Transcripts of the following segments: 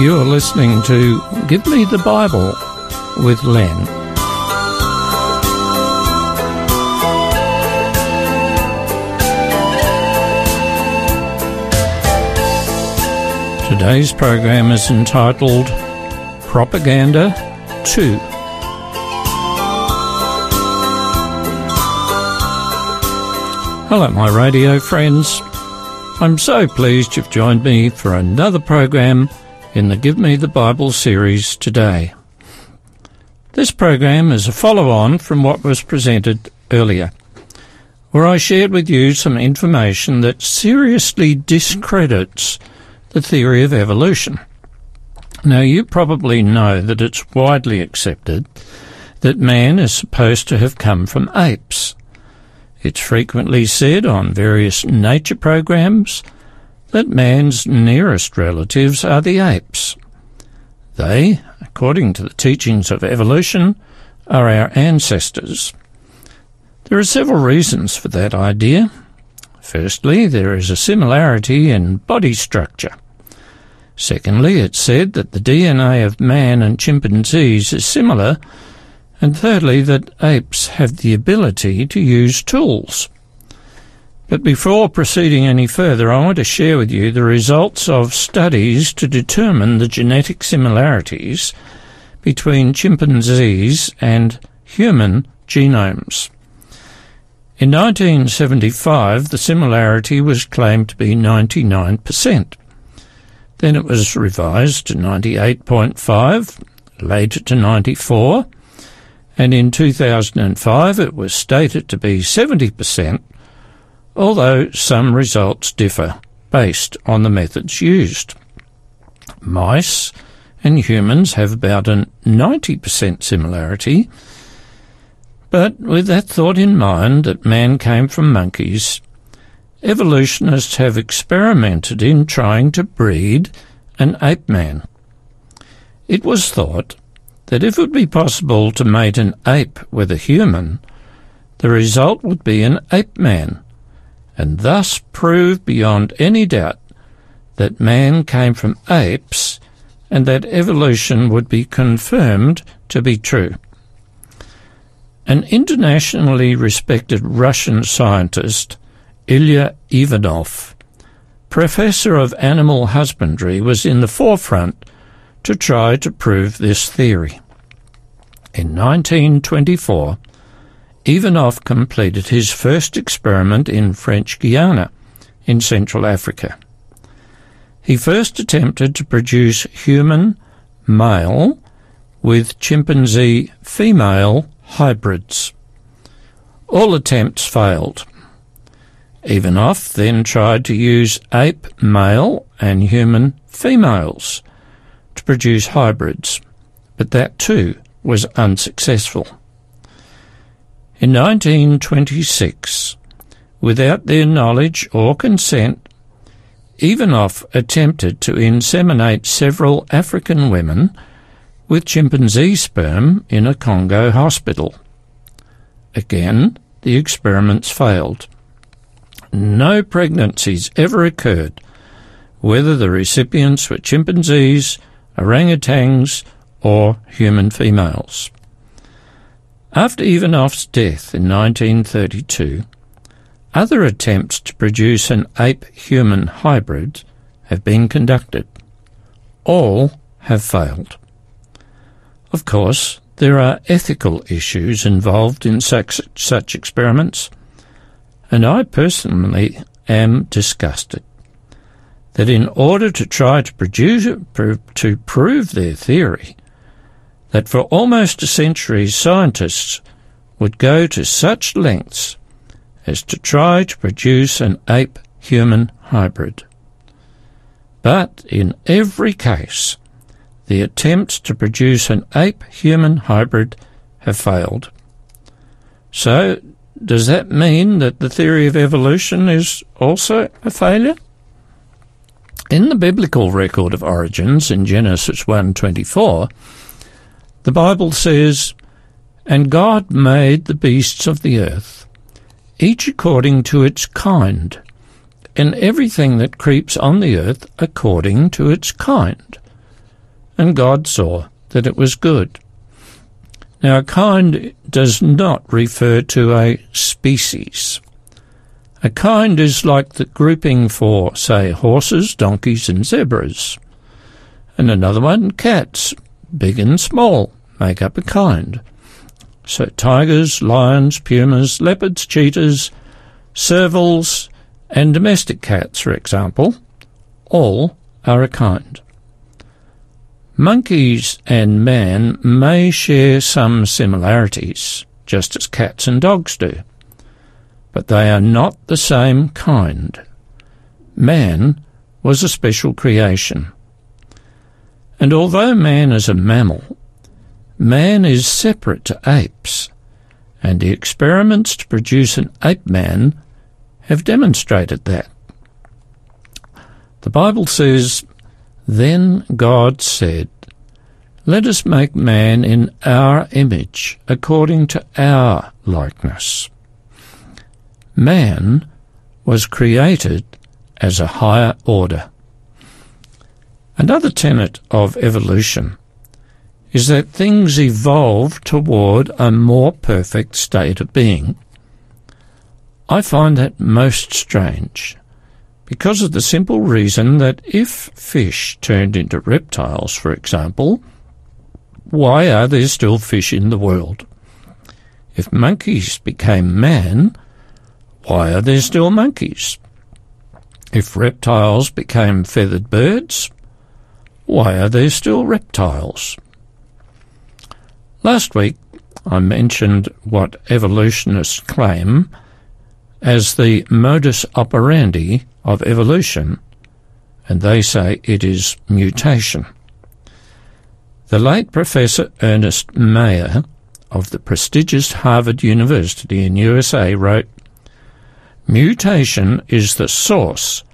You're listening to Give Me the Bible with Len. Today's program is entitled Propaganda 2. Hello, my radio friends. I'm so pleased you've joined me for another program in the Give Me the Bible series today. This program is a follow on from what was presented earlier, where I shared with you some information that seriously discredits the theory of evolution. Now, you probably know that it's widely accepted that man is supposed to have come from apes. It's frequently said on various nature programs that man's nearest relatives are the apes. They, according to the teachings of evolution, are our ancestors. There are several reasons for that idea. Firstly, there is a similarity in body structure. Secondly, it's said that the DNA of man and chimpanzees is similar. And thirdly, that apes have the ability to use tools. But before proceeding any further, I want to share with you the results of studies to determine the genetic similarities between chimpanzees and human genomes. In 1975, the similarity was claimed to be 99%. Then it was revised to 98.5, later to 94, and in 2005 it was stated to be 70%, although some results differ based on the methods used. Mice and humans have about a 90% similarity, but with that thought in mind that man came from monkeys, evolutionists have experimented in trying to breed an ape man. It was thought that if it would be possible to mate an ape with a human, the result would be an ape man and thus prove beyond any doubt that man came from apes and that evolution would be confirmed to be true. An internationally respected Russian scientist, Ilya Ivanov, professor of animal husbandry, was in the forefront to try to prove this theory. In 1924, Ivanov completed his first experiment in French Guiana, in Central Africa. He first attempted to produce human male with chimpanzee female hybrids. All attempts failed. Ivanov then tried to use ape male and human females to produce hybrids, but that too was unsuccessful. In 1926, without their knowledge or consent, Ivanov attempted to inseminate several African women with chimpanzee sperm in a Congo hospital. Again, the experiments failed. No pregnancies ever occurred, whether the recipients were chimpanzees, orangutans, or human females. After Ivanov's death in 1932, other attempts to produce an ape-human hybrid have been conducted. All have failed. Of course, there are ethical issues involved in such, such experiments, and I personally am disgusted that in order to try to produce to prove their theory, that for almost a century scientists would go to such lengths as to try to produce an ape-human hybrid. But in every case, the attempts to produce an ape-human hybrid have failed. So, does that mean that the theory of evolution is also a failure? In the biblical record of origins in Genesis 1:24, the Bible says, And God made the beasts of the earth, each according to its kind, and everything that creeps on the earth according to its kind. and God saw that it was good. Now, a kind does not refer to a species. A kind is like the grouping for, say, horses, donkeys, and zebras. And another one, cats, big and small, make up a kind. So tigers, lions, pumas, leopards, cheetahs, servals, and domestic cats, for example, all are a kind. Monkeys and man may share some similarities, just as cats and dogs do, but they are not the same kind. Man was a special creation. And although man is a mammal, man is separate to apes, and the experiments to produce an ape man have demonstrated that. The Bible says, Then God said, Let us make man in our image, according to our likeness. Man was created as a higher order. Another tenet of evolution is that things evolve toward a more perfect state of being. I find that most strange because of the simple reason that if fish turned into reptiles, for example, why are there still fish in the world? If monkeys became man, why are there still monkeys? If reptiles became feathered birds, why are there still reptiles? Last week I mentioned what evolutionists claim as the modus operandi of evolution, and they say it is mutation. The late Professor Ernest Mayr of the prestigious Harvard University in USA wrote, Mutation is the source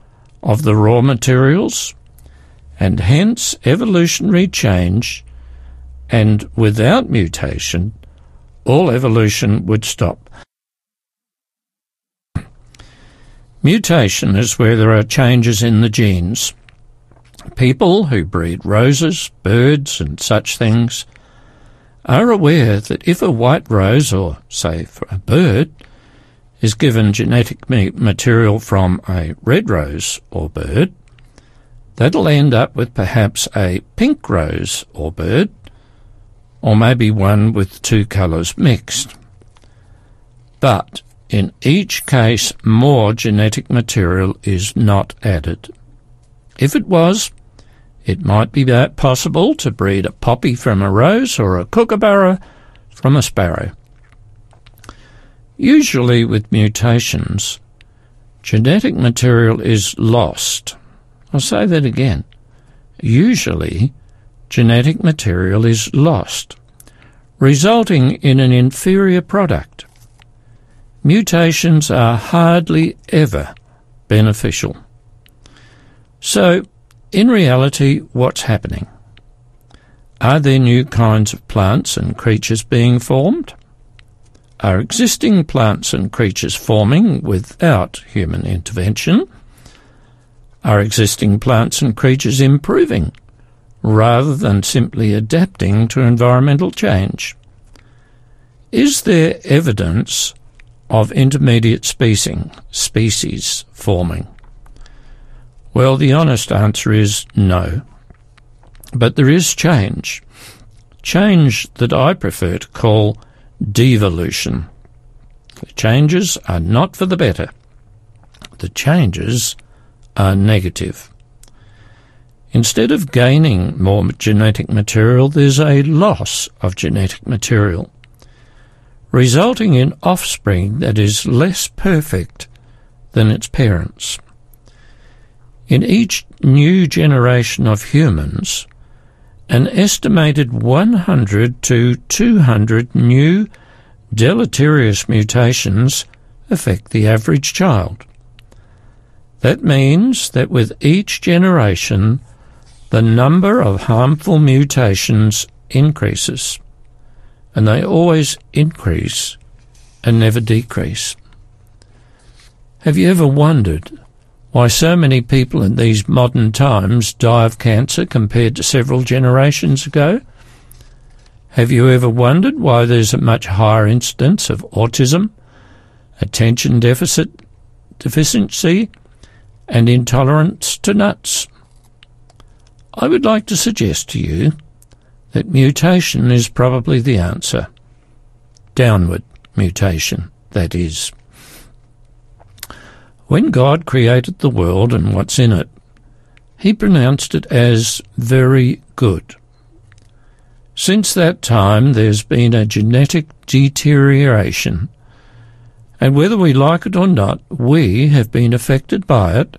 of the raw materials, and hence evolutionary change, and without mutation, all evolution would stop. Mutation is where there are changes in the genes. People who breed roses, birds, and such things are aware that if a white rose, or say for a bird, is given genetic material from a red rose or bird, that'll end up with perhaps a pink rose or bird, or maybe one with two colours mixed. But in each case, more genetic material is not added. If it was, it might be that possible to breed a poppy from a rose or a kookaburra from a sparrow. Usually with mutations, genetic material is lost. I'll say that again. Usually, genetic material is lost, resulting in an inferior product. Mutations are hardly ever beneficial. So, in reality, what's happening? Are there new kinds of plants and creatures being formed? Are existing plants and creatures forming without human intervention? Are existing plants and creatures improving rather than simply adapting to environmental change? Is there evidence of intermediate species, species forming? Well, the honest answer is no. But there is change. Change that I prefer to call devolution. The changes are not for the better. The changes are negative. Instead of gaining more genetic material, there's a loss of genetic material resulting in offspring that is less perfect than its parents. In each new generation of humans, an estimated 100 to 200 new deleterious mutations affect the average child. That means that with each generation, the number of harmful mutations increases and they always increase and never decrease. Have you ever wondered why so many people in these modern times die of cancer compared to several generations ago? Have you ever wondered why there's a much higher incidence of autism, attention deficit deficiency, and intolerance to nuts? I would like to suggest to you that mutation is probably the answer. Downward mutation, that is. When God created the world and what's in it, he pronounced it as very good. Since that time, there's been a genetic deterioration, and whether we like it or not, we have been affected by it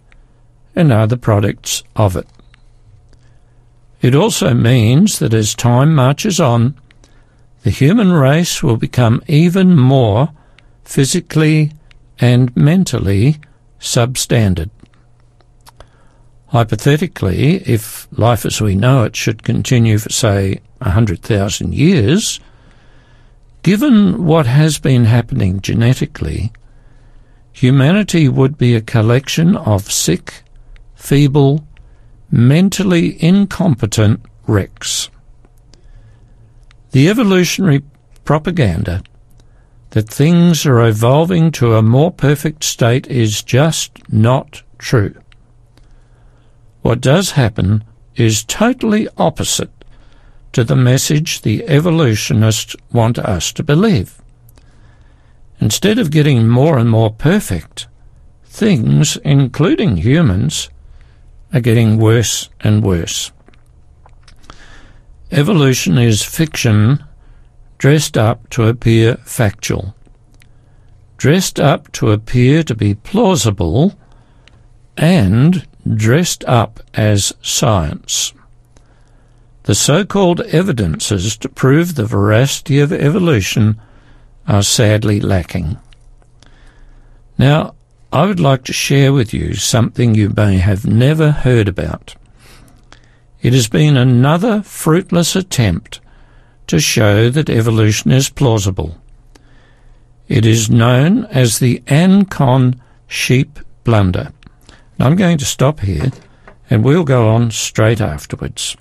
and are the products of it. It also means that as time marches on, the human race will become even more physically and mentally substandard. Hypothetically, if life as we know it should continue for, say, a 100,000 years, given what has been happening genetically, humanity would be a collection of sick, feeble, mentally incompetent wrecks. The evolutionary propaganda that things are evolving to a more perfect state is just not true. What does happen is totally opposite to the message the evolutionists want us to believe. Instead of getting more and more perfect, things, including humans, are getting worse and worse. Evolution is fiction dressed up to appear factual, dressed up to appear to be plausible, and dressed up as science. The so-called evidences to prove the veracity of evolution are sadly lacking. Now, I would like to share with you something you may have never heard about. It has been another fruitless attempt to show that evolution is plausible. It is known as the Ancon sheep blunder. I'm going to stop here and we'll go on straight afterwards.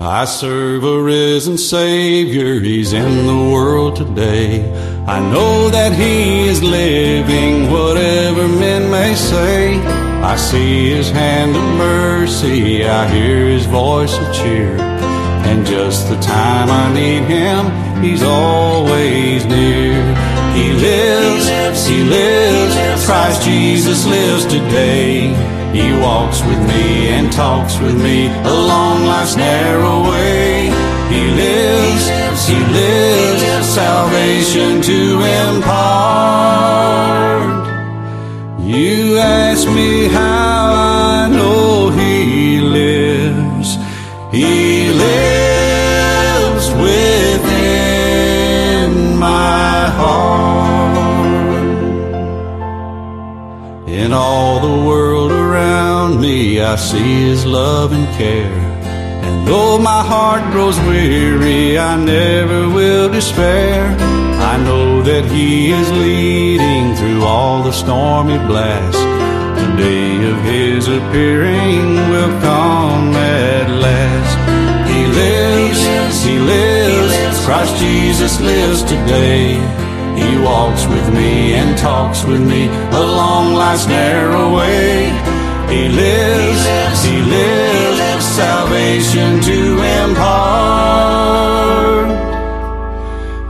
I serve a risen Savior, He's in the world today. I know that He is living, whatever men may say. I see His hand of mercy, I hear His voice of cheer. And just the time I need Him, He's always near. He lives, He lives, Christ Jesus lives today. He walks with me and talks with me along life's narrow way. He lives, He lives, salvation to impart. You ask me how I know He lives. He lives I see His love and care. And though my heart grows weary, I never will despair. I know that He is leading through all the stormy blasts. The day of His appearing will come at last. He lives, He lives, Christ Jesus lives today. He walks with me and talks with me along life's narrow way. He lives, He lives, salvation to impart.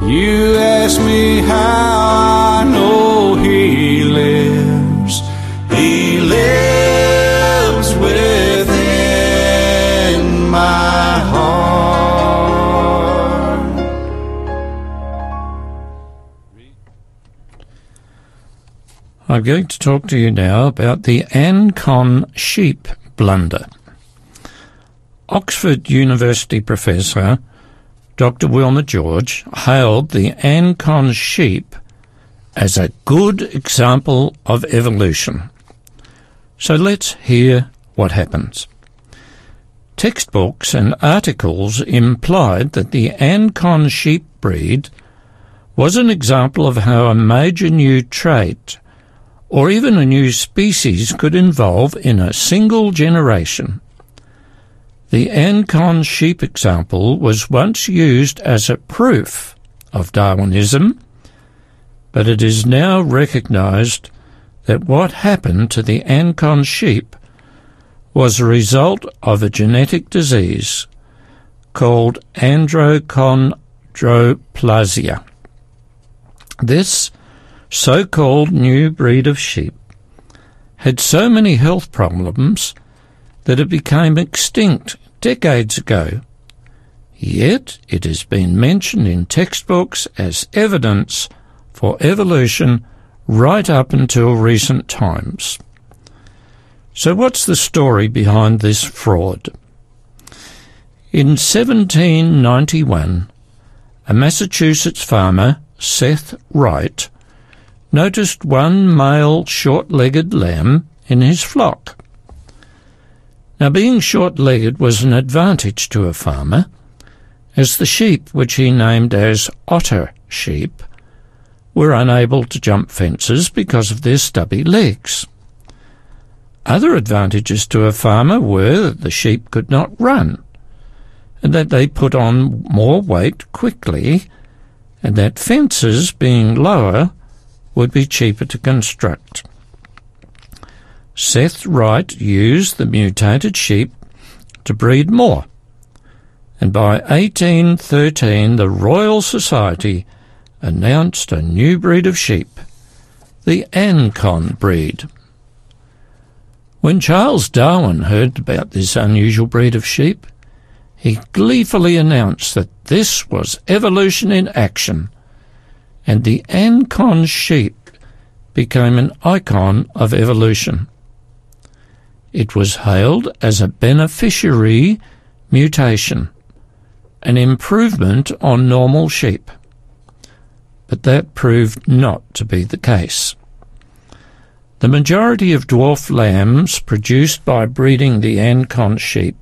You ask me how I know He lives. He lives within I'm going to talk to you now about the Ancon sheep blunder. Oxford University professor Dr. Wilma George hailed the Ancon sheep as a good example of evolution. So let's hear what happens. Textbooks and articles implied that the Ancon sheep breed was an example of how a major new trait or even a new species could evolve in a single generation. The Ancon sheep example was once used as a proof of Darwinism, but it is now recognized that what happened to the Ancon sheep was a result of a genetic disease called achondroplasia. This so-called new breed of sheep had so many health problems that it became extinct decades ago. Yet it has been mentioned in textbooks as evidence for evolution right up until recent times. So what's the story behind this fraud? In 1791, a Massachusetts farmer, Seth Wright, noticed one male short-legged lamb in his flock. Now being short-legged was an advantage to a farmer, as the sheep, which he named as otter sheep, were unable to jump fences because of their stubby legs. Other advantages to a farmer were that the sheep could not run, and that they put on more weight quickly, and that fences, being lower, would be cheaper to construct. Seth Wright used the mutated sheep to breed more, and by 1813 the Royal Society announced a new breed of sheep, the Ancon breed. When Charles Darwin heard about this unusual breed of sheep, he gleefully announced that this was evolution in action, and the Ancon sheep became an icon of evolution. It was hailed as a beneficiary mutation, an improvement on normal sheep but that proved not to be the case. The majority of dwarf lambs produced by breeding the Ancon sheep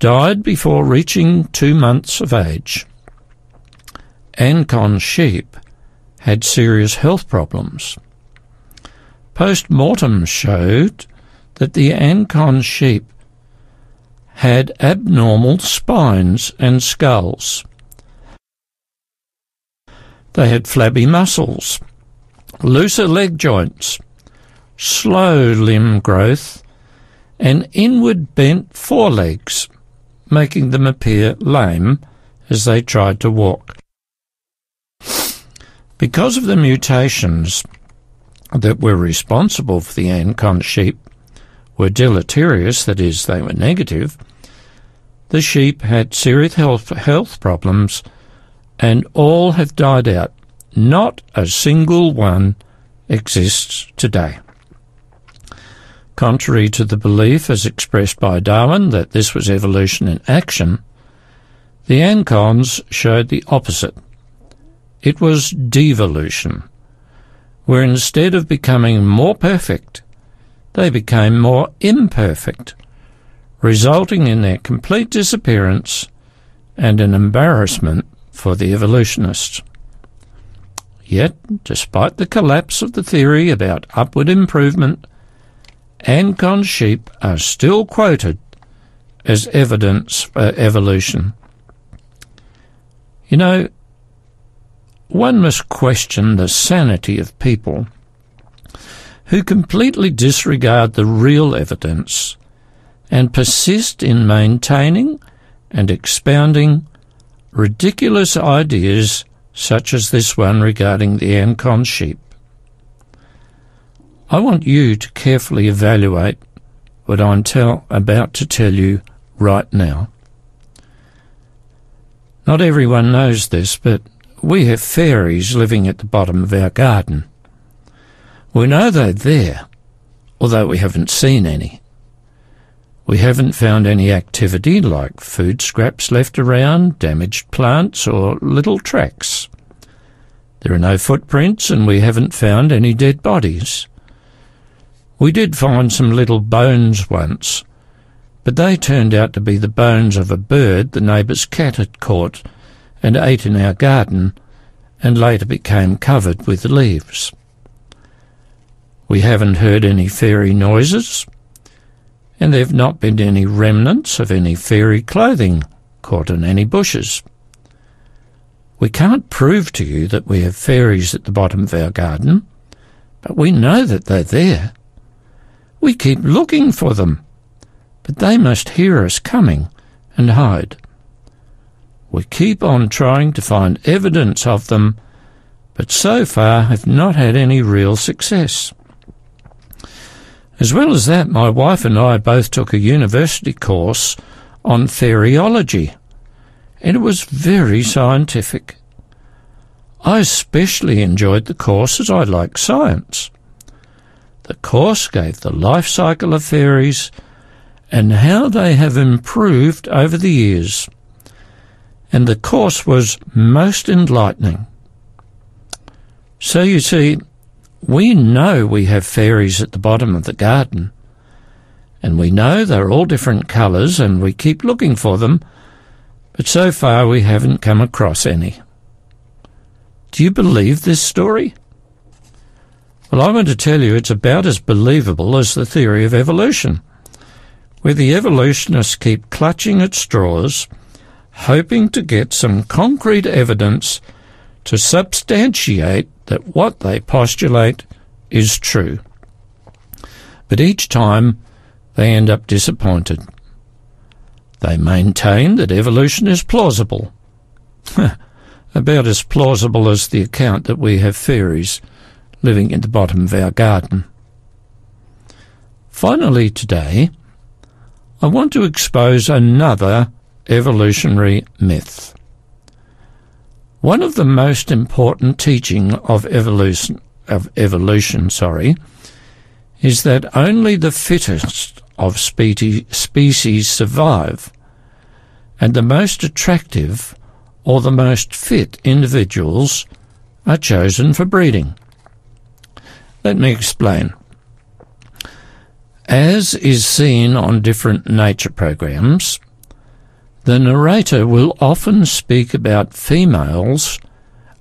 died before reaching two months of age. Ancon sheep had serious health problems. Post-mortem showed that the Ancon sheep had abnormal spines and skulls. They had flabby muscles, looser leg joints, slow limb growth, and inward bent forelegs, making them appear lame as they tried to walk. Because of the mutations that were responsible for the Ancon sheep were deleterious, that is, they were negative, the sheep had serious health, health problems and all have died out. Not a single one exists today. Contrary to the belief as expressed by Darwin that this was evolution in action, the Ancons showed the opposite. It was devolution, where instead of becoming more perfect, they became more imperfect, resulting in their complete disappearance and an embarrassment for the evolutionists. Yet, despite the collapse of the theory about upward improvement, Ancon sheep are still quoted as evidence for evolution. You know, one must question the sanity of people who completely disregard the real evidence and persist in maintaining and expounding ridiculous ideas such as this one regarding the Ancon sheep. I want you to carefully evaluate what I'm tell, about to tell you right now. Not everyone knows this, but we have fairies living at the bottom of our garden. We know they're there, although we haven't seen any. We haven't found any activity like food scraps left around, damaged plants, or little tracks. There are no footprints, and we haven't found any dead bodies. We did find some little bones once, but they turned out to be the bones of a bird the neighbour's cat had caught and ate in our garden, and later became covered with leaves. We haven't heard any fairy noises, and there have not been any remnants of any fairy clothing caught in any bushes. We can't prove to you that we have fairies at the bottom of our garden, but we know that they're there. We keep looking for them, but they must hear us coming and hide. We keep on trying to find evidence of them, but so far have not had any real success. As well as that, my wife and I both took a university course on fairyology, and it was very scientific. I especially enjoyed the course as I like science. The course gave the life cycle of fairies and how they have improved over the years. And the course was most enlightening. So you see, we know we have fairies at the bottom of the garden, and we know they're all different colours and we keep looking for them, but so far we haven't come across any. Do you believe this story? Well, I want to tell you it's about as believable as the theory of evolution, where the evolutionists keep clutching at straws, hoping to get some concrete evidence to substantiate that what they postulate is true. But each time they end up disappointed. They maintain that evolution is plausible. About as plausible as the account that we have fairies living in the bottom of our garden. Finally, today, I want to expose another evolutionary myth. One of the most important teaching of evolution, of evolution, sorry, is that only the fittest of species survive, and the most attractive or the most fit individuals are chosen for breeding. Let me explain. As is seen on different nature programs, the narrator will often speak about females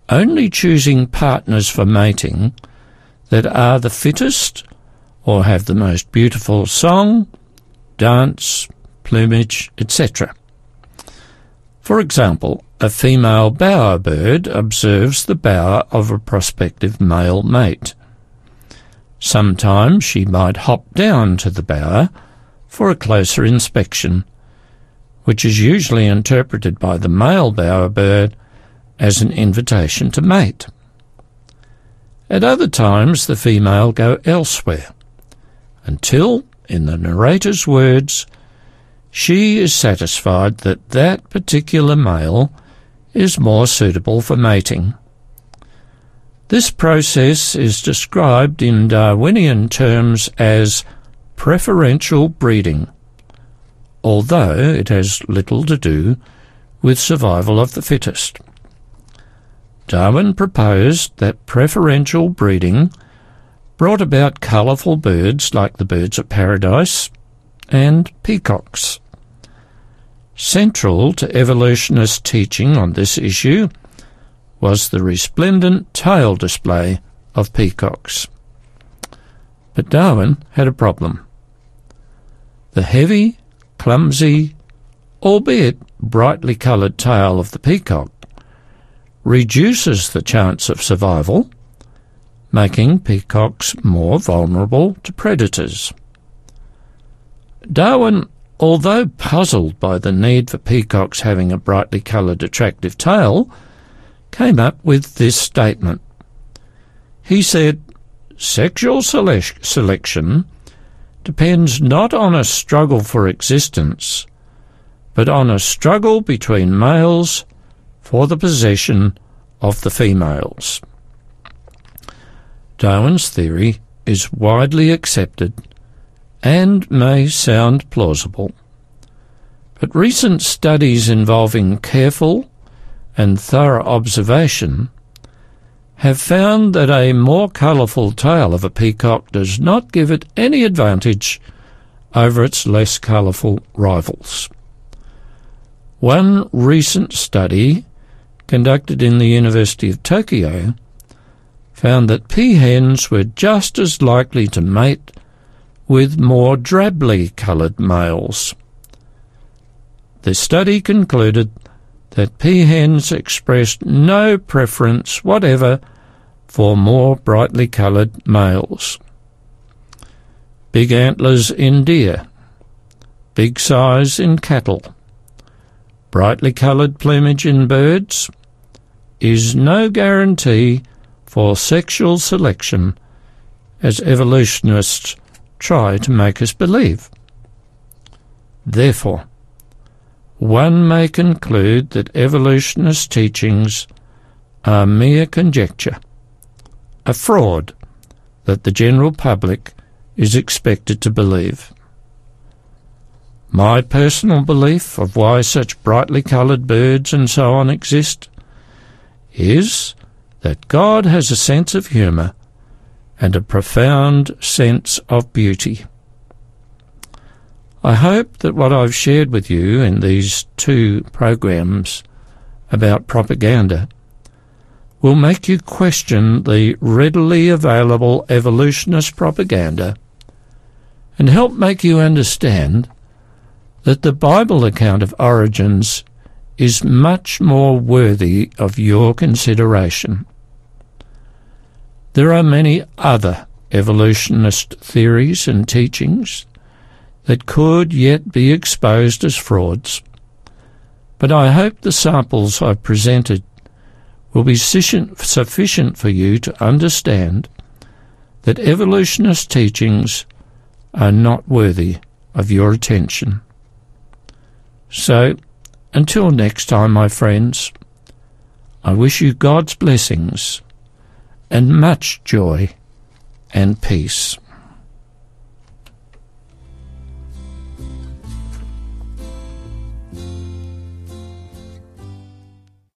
only choosing partners for mating that are the fittest or have the most beautiful song, dance, plumage, etc. For example, a female bowerbird observes the bower of a prospective male mate. Sometimes she might hop down to the bower for a closer inspection which is usually interpreted by the male bowerbird as an invitation to mate. At other times, the female go elsewhere, until, in the narrator's words, she is satisfied that that particular male is more suitable for mating. This process is described in Darwinian terms as preferential breeding although it has little to do with survival of the fittest. Darwin proposed that preferential breeding brought about colourful birds like the birds of paradise and peacocks. Central to evolutionist teaching on this issue was the resplendent tail display of peacocks. But Darwin had a problem. The heavy clumsy, albeit brightly coloured tail of the peacock reduces the chance of survival, making peacocks more vulnerable to predators. Darwin, although puzzled by the need for peacocks having a brightly coloured attractive tail, came up with this statement. He said, Sexual selection depends not on a struggle for existence, but on a struggle between males for the possession of the females. Darwin's theory is widely accepted and may sound plausible. But recent studies involving careful and thorough observation have found that a more colourful tail of a peacock does not give it any advantage over its less colourful rivals. One recent study conducted in the University of Tokyo found that peahens were just as likely to mate with more drably coloured males. The study concluded that peahens expressed no preference whatever for more brightly coloured males. Big antlers in deer, big size in cattle, brightly coloured plumage in birds is no guarantee for sexual selection as evolutionists try to make us believe. Therefore, one may conclude that evolutionist teachings are mere conjecture, a fraud that the general public is expected to believe. My personal belief of why such brightly coloured birds and so on exist is that God has a sense of humour and a profound sense of beauty. I hope that what I've shared with you in these two programs about propaganda will make you question the readily available evolutionist propaganda and help make you understand that the Bible account of origins is much more worthy of your consideration. There are many other evolutionist theories and teachings that could yet be exposed as frauds. But I hope the samples I've presented will be sufficient for you to understand that evolutionist teachings are not worthy of your attention. So, until next time, my friends, I wish you God's blessings and much joy and peace.